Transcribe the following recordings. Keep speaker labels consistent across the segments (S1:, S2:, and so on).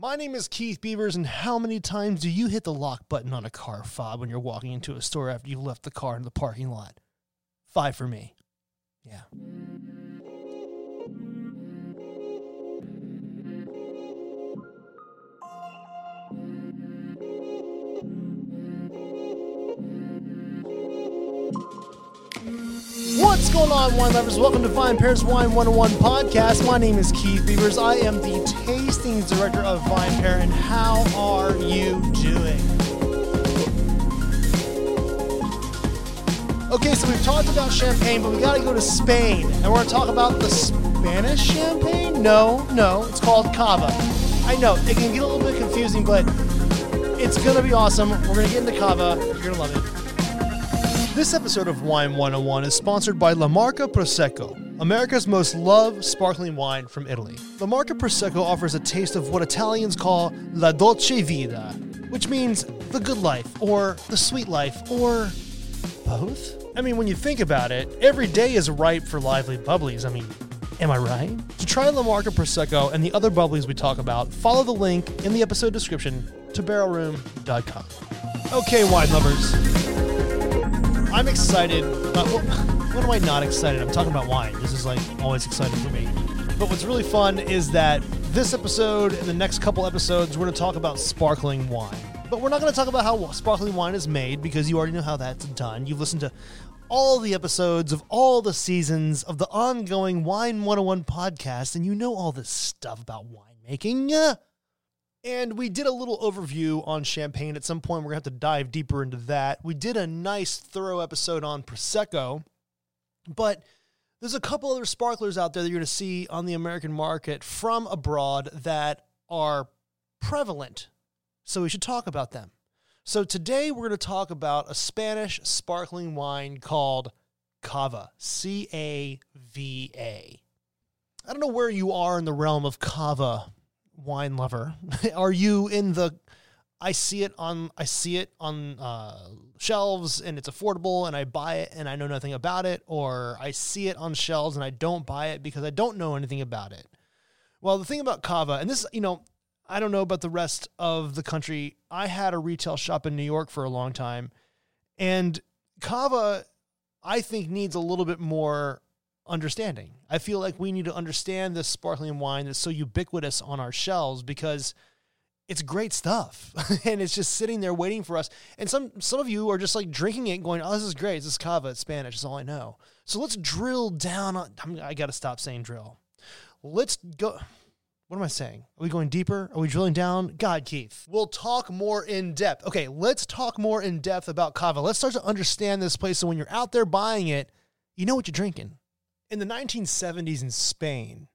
S1: My name is Keith Beavers, and how many times do you hit the lock button on a car fob when you're walking into a store after you've left the car in the parking lot? Five for me. Yeah. What's going on, wine lovers? Welcome to Vine Pairs Wine 101 podcast. My name is Keith Beavers. I am the tasting director of Vine Pair, and how are you doing? Okay, so we've talked about champagne, but we got to go to Spain, and we're going to talk about the Spanish champagne. No, no, it's called Cava. I know it can get a little bit confusing, but it's going to be awesome. We're going to get into Cava. You're going to love it. This episode of Wine 101 is sponsored by La Marca Prosecco, America's most loved sparkling wine from Italy. La Marca Prosecco offers a taste of what Italians call la dolce vita, which means the good life, or the sweet life, or both? I mean, when you think about it, every day is ripe for lively bubblies. I mean, am I right? To try La Marca Prosecco and the other bubblies we talk about, follow the link in the episode description to barrelroom.com. Okay, wine lovers. I'm excited. Well, what am I not excited? I'm talking about wine. This is like always exciting for me. But what's really fun is that this episode and the next couple episodes, we're going to talk about sparkling wine. But we're not going to talk about how sparkling wine is made because you already know how that's done. You've listened to all the episodes of all the seasons of the ongoing Wine 101 podcast, and you know all this stuff about winemaking. And we did a little overview on champagne. At some point, we're going to have to dive deeper into that. We did a nice, thorough episode on Prosecco, but there's a couple other sparklers out there that you're going to see on the American market from abroad that are prevalent. So we should talk about them. So today, we're going to talk about a Spanish sparkling wine called Cava, C A V A. I don't know where you are in the realm of Cava wine lover? Are you in the I see it on I see it on uh, shelves and it's affordable and I buy it and I know nothing about it, or I see it on shelves and I don't buy it because I don't know anything about it. Well, the thing about Cava, and this, you know, I don't know about the rest of the country. I had a retail shop in New York for a long time, and Cava, I think, needs a little bit more understanding. I feel like we need to understand this sparkling wine that's so ubiquitous on our shelves because it's great stuff and it's just sitting there waiting for us. And some some of you are just like drinking it going, "Oh, this is great. This is cava, it's Spanish. That's all I know." So let's drill down on I'm, I got to stop saying drill. Let's go what am I saying? Are we going deeper? Are we drilling down? God, Keith. We'll talk more in depth. Okay, let's talk more in depth about cava. Let's start to understand this place so when you're out there buying it, you know what you're drinking in the 1970s in Spain,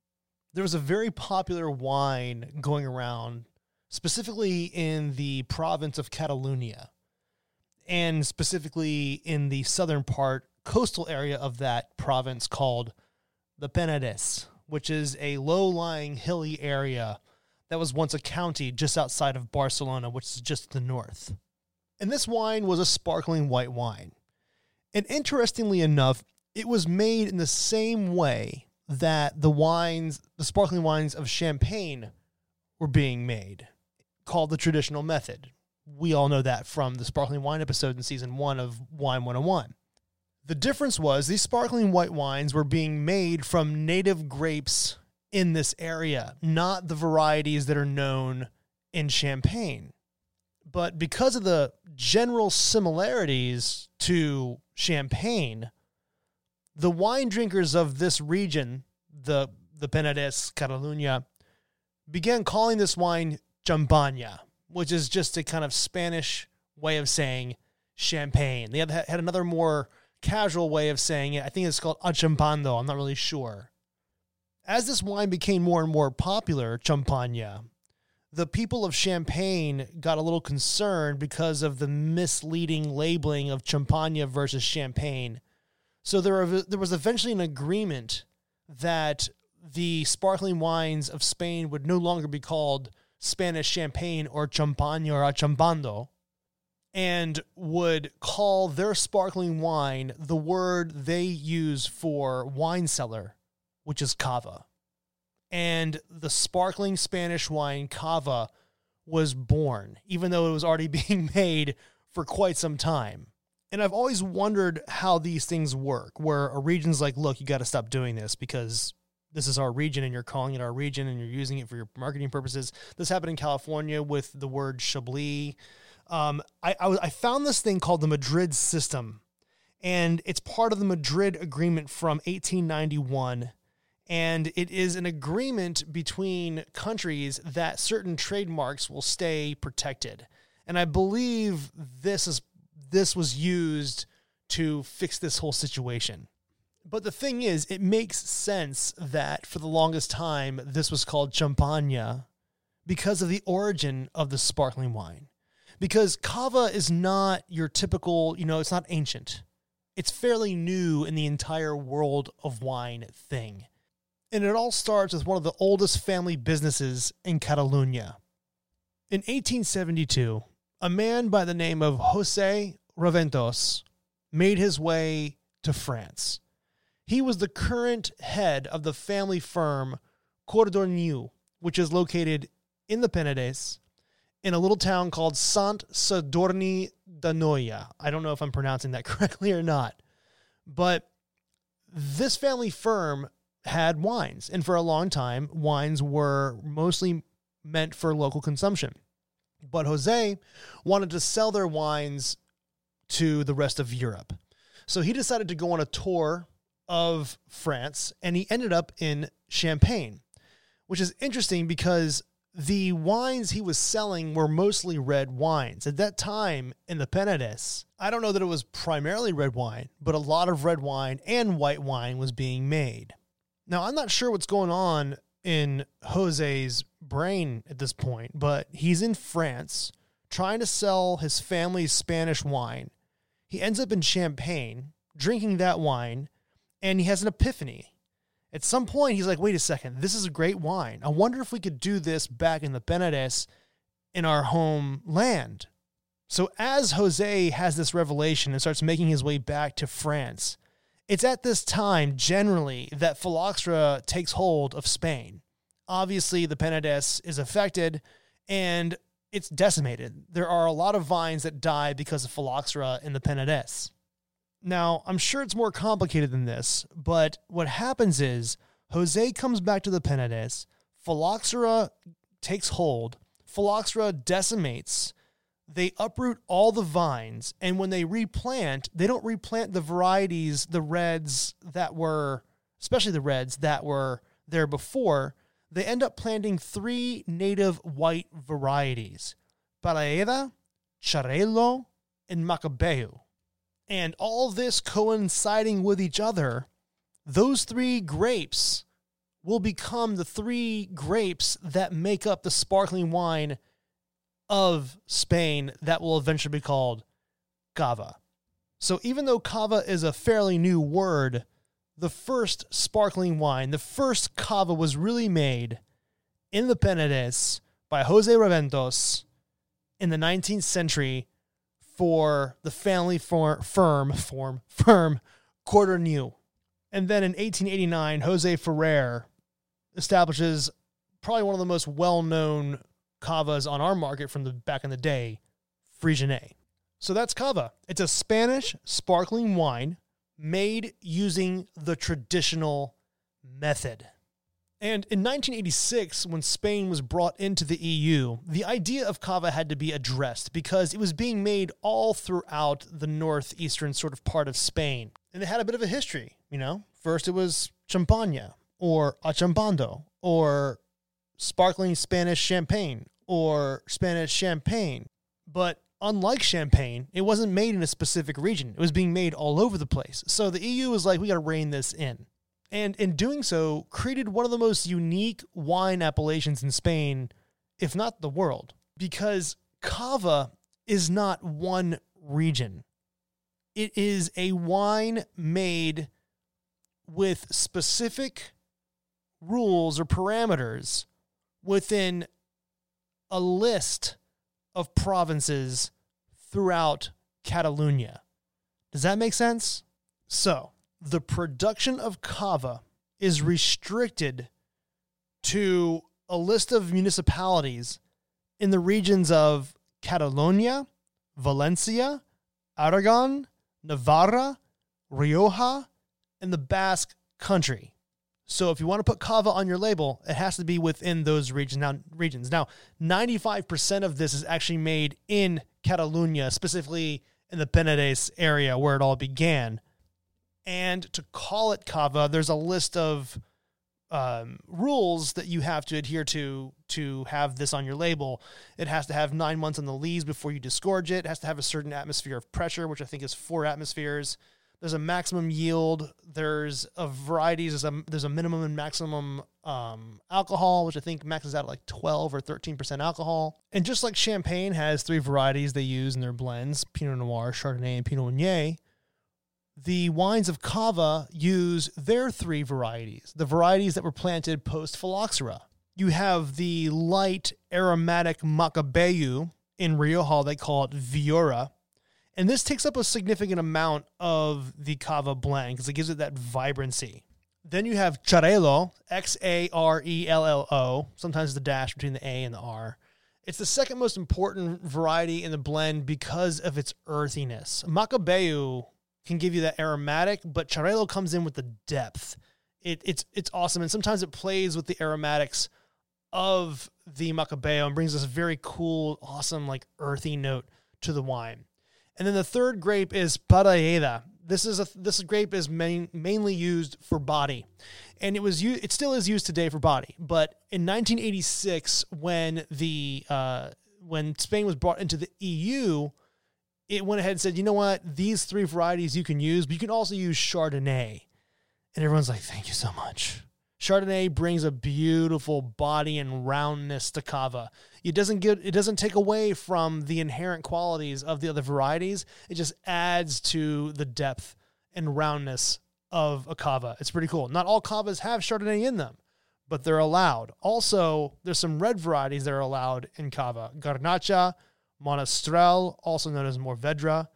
S1: there was a very popular wine going around, specifically in the province of Catalonia, and specifically in the southern part, coastal area of that province called the Penedès, which is a low lying, hilly area that was once a county just outside of Barcelona, which is just the north. And this wine was a sparkling white wine. And interestingly enough, it was made in the same way that the wines, the sparkling wines of Champagne, were being made, called the traditional method. We all know that from the sparkling wine episode in season one of Wine 101. The difference was these sparkling white wines were being made from native grapes in this area, not the varieties that are known in Champagne. But because of the general similarities to Champagne, the wine drinkers of this region, the the Penedès, Catalunya, began calling this wine champaña, which is just a kind of Spanish way of saying champagne. They had, had another more casual way of saying it. I think it's called achampando. I'm not really sure. As this wine became more and more popular, champagne, the people of Champagne got a little concerned because of the misleading labeling of champagne versus champagne so there, there was eventually an agreement that the sparkling wines of Spain would no longer be called Spanish champagne or champagne or achampando, and would call their sparkling wine the word they use for wine cellar, which is cava. and the sparkling Spanish wine cava was born, even though it was already being made for quite some time. And I've always wondered how these things work, where a region's like, look, you got to stop doing this because this is our region and you're calling it our region and you're using it for your marketing purposes. This happened in California with the word Chablis. Um, I, I, I found this thing called the Madrid System, and it's part of the Madrid Agreement from 1891 and it is an agreement between countries that certain trademarks will stay protected. And I believe this is this was used to fix this whole situation. But the thing is, it makes sense that for the longest time this was called champagne because of the origin of the sparkling wine. Because cava is not your typical, you know, it's not ancient. It's fairly new in the entire world of wine thing. And it all starts with one of the oldest family businesses in Catalonia. In 1872, a man by the name of Jose Raventós made his way to France. He was the current head of the family firm Codorniu, which is located in the Penedès in a little town called Sant Sadurní d'Anoia. I don't know if I'm pronouncing that correctly or not, but this family firm had wines. And for a long time, wines were mostly meant for local consumption. But Jose wanted to sell their wines to the rest of Europe. So he decided to go on a tour of France and he ended up in Champagne, which is interesting because the wines he was selling were mostly red wines. At that time in the Penedès, I don't know that it was primarily red wine, but a lot of red wine and white wine was being made. Now, I'm not sure what's going on in Jose's brain at this point, but he's in France trying to sell his family's Spanish wine. He ends up in Champagne, drinking that wine, and he has an epiphany. At some point, he's like, wait a second, this is a great wine. I wonder if we could do this back in the Penedès in our home land. So, as Jose has this revelation and starts making his way back to France, it's at this time, generally, that phylloxera takes hold of Spain. Obviously, the Penedès is affected and it's decimated. There are a lot of vines that die because of phylloxera in the Penedès. Now, I'm sure it's more complicated than this, but what happens is Jose comes back to the Penedès, phylloxera takes hold, phylloxera decimates they uproot all the vines and when they replant they don't replant the varieties the reds that were especially the reds that were there before they end up planting three native white varieties Parellada, Xarel·lo, and Macabeo. And all this coinciding with each other, those three grapes will become the three grapes that make up the sparkling wine of Spain that will eventually be called cava. So even though cava is a fairly new word, the first sparkling wine, the first cava was really made in the Penedès by Jose Raventós in the 19th century for the family for, firm form firm Codorniu. And then in 1889, Jose Ferrer establishes probably one of the most well-known cavas on our market from the back in the day, Freixenet. So that's cava. It's a Spanish sparkling wine made using the traditional method. And in 1986, when Spain was brought into the EU, the idea of cava had to be addressed because it was being made all throughout the northeastern sort of part of Spain. And it had a bit of a history, you know? First, it was champagne or achampando or sparkling Spanish champagne or Spanish champagne. But unlike champagne, it wasn't made in a specific region. It was being made all over the place. So the EU was like, we got to rein this in. And in doing so, created one of the most unique wine appellations in Spain, if not the world, because cava is not one region. It is a wine made with specific rules or parameters within a list of provinces throughout Catalonia. Does that make sense? So, the production of cava is restricted to a list of municipalities in the regions of Catalonia, Valencia, Aragon, Navarra, Rioja, and the Basque country. So if you want to put cava on your label, it has to be within those regions. Now, regions. Now, 95% of this is actually made in Catalonia, specifically in the Penedès area where it all began. And to call it cava, there's a list of um, rules that you have to adhere to to have this on your label. It has to have nine months on the lees before you disgorge it. It has to have a certain atmosphere of pressure, which I think is four atmospheres. There's a maximum yield. There's a varieties. There's a there's a minimum and maximum um, alcohol, which I think maxes out at like 12 or 13 percent alcohol. And just like champagne has three varieties they use in their blends: Pinot Noir, Chardonnay, and Pinot Meunier the wines of Cava use their three varieties, the varieties that were planted post phylloxera. You have the light aromatic Macabeu in Rioja, they call it Viura. And this takes up a significant amount of the Cava blend because it gives it that vibrancy. Then you have Xarel-lo, X A R E L L O, sometimes the dash between the A and the R. It's the second most important variety in the blend because of its earthiness. Macabeu can give you that aromatic, but Xarel-lo comes in with the depth. It, it's it's awesome, and sometimes it plays with the aromatics of the Macabeo and brings this very cool, awesome, like earthy note to the wine. And then the third grape is Parellada. This is a this grape is main, mainly used for body, and it was it still is used today for body. But in 1986, when the uh, when Spain was brought into the EU, it went ahead and said, you know what, these three varieties you can use, but you can also use Chardonnay. And everyone's like, thank you so much. Chardonnay brings a beautiful body and roundness to cava. It doesn't get it doesn't take away from the inherent qualities of the other varieties. It just adds to the depth and roundness of a cava. It's pretty cool. Not all cavas have Chardonnay in them, but they're allowed. Also, there's some red varieties that are allowed in cava. Garnacha, Monastrell, also known as Mourvedre,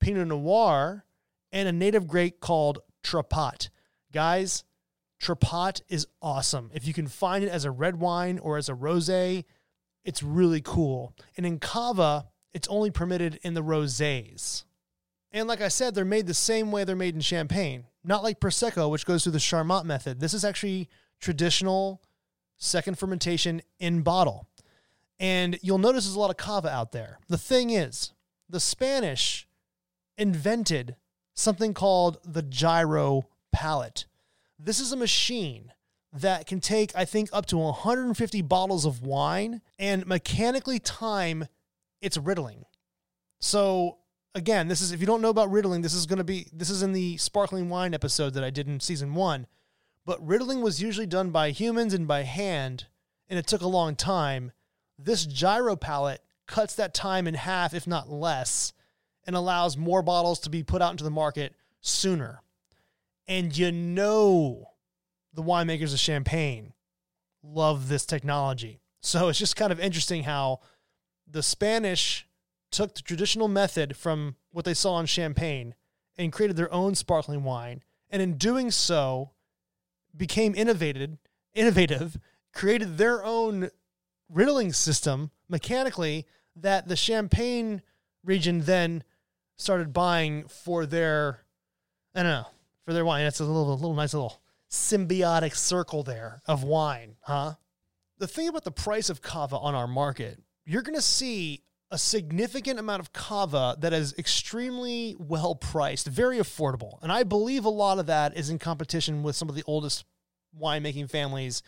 S1: Pinot Noir, and a native grape called Trepat. Guys, Trepat is awesome. If you can find it as a red wine or as a rosé, it's really cool. And in Cava, it's only permitted in the rosés. And like I said, they're made the same way they're made in Champagne. Not like Prosecco, which goes through the Charmat method. This is actually traditional second fermentation in bottle. And you'll notice there's a lot of cava out there. The thing is, the Spanish invented something called the gyro pallet. This is a machine that can take, I think, up to 150 bottles of wine and mechanically time its riddling. So, again, this is if you don't know about riddling, this is going to be this is in the sparkling wine episode that I did in season 1. But riddling was usually done by humans and by hand, and it took a long time. This gyro pallet cuts that time in half, if not less, and allows more bottles to be put out into the market sooner. And you know the winemakers of Champagne love this technology. So it's just kind of interesting how the Spanish took the traditional method from what they saw in Champagne and created their own sparkling wine. And in doing so, became innovated, innovative, created their own riddling system mechanically that the Champagne region then started buying for their, I don't know, for their wine. It's a little, little nice little symbiotic circle there of wine, huh? The thing about the price of cava on our market, you're going to see a significant amount of cava that is extremely well priced, very affordable. And I believe a lot of that is in competition with some of the oldest winemaking families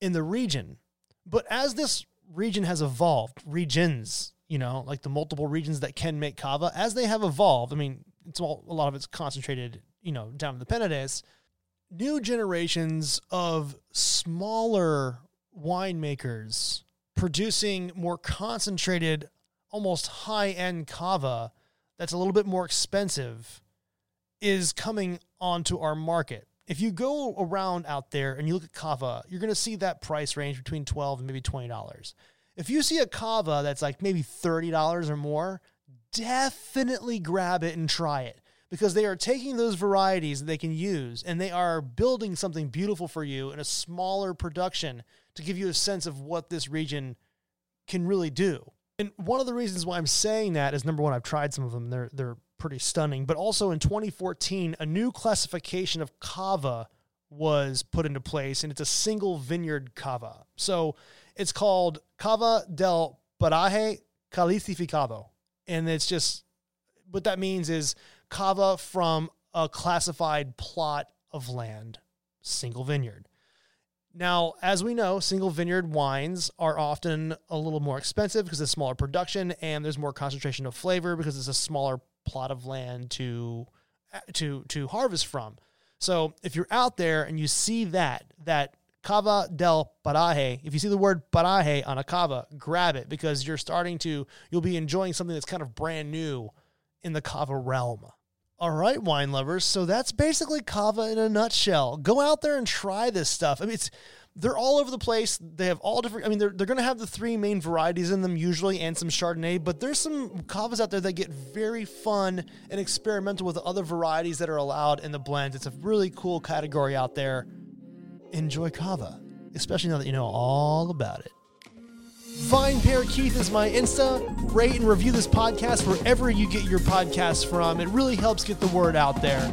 S1: in the region. But as this region has evolved, regions, you know, like the multiple regions that can make cava, as they have evolved, I mean, it's all a lot of it's concentrated, you know, down in the Penedès. New generations of smaller winemakers producing more concentrated, almost high end cava that's a little bit more expensive is coming onto our market if you go around out there and you look at cava, you're going to see that price range between 12 and maybe $20. If you see a cava that's like maybe $30 or more, definitely grab it and try it because they are taking those varieties that they can use and they are building something beautiful for you in a smaller production to give you a sense of what this region can really do. And one of the reasons why I'm saying that is number one, I've tried some of them. They're they're pretty stunning. But also in 2014, a new classification of cava was put into place, and it's a single vineyard cava. So it's called Cava del Paraje Calificado. And it's just what that means is cava from a classified plot of land, single vineyard. Now, as we know, single vineyard wines are often a little more expensive because it's smaller production and there's more concentration of flavor because it's a smaller plot of land to to to harvest from. So, if you're out there and you see that that cava del paraje, if you see the word paraje on a cava, grab it because you're starting to you'll be enjoying something that's kind of brand new in the cava realm. All right, wine lovers. So that's basically cava in a nutshell. Go out there and try this stuff. I mean, it's they're all over the place. They have all different. I mean, they're they're going to have the three main varieties in them usually, and some Chardonnay. But there's some cavas out there that get very fun and experimental with other varieties that are allowed in the blends. It's a really cool category out there. Enjoy cava, especially now that you know all about it. Vine Pair Keith is my Insta. Rate and review this podcast wherever you get your podcasts from. It really helps get the word out there.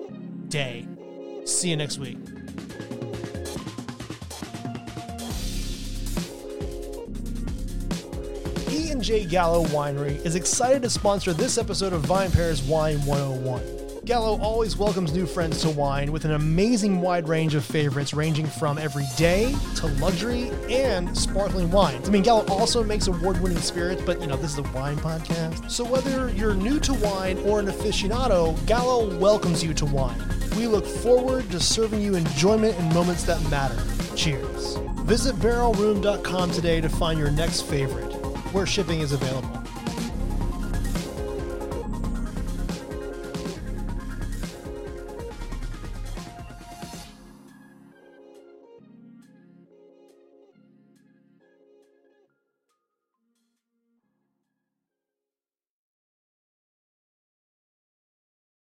S1: day. See you next week. E and J Gallo Winery is excited to sponsor this episode of Vine Pair's Wine 101. Gallo always welcomes new friends to wine with an amazing wide range of favorites ranging from everyday to luxury and sparkling wines. I mean, Gallo also makes award-winning spirits, but you know, this is a wine podcast. So whether you're new to wine or an aficionado, Gallo welcomes you to wine. We look forward to serving you enjoyment in moments that matter. Cheers. Visit barrelroom.com today to find your next favorite, where shipping is available.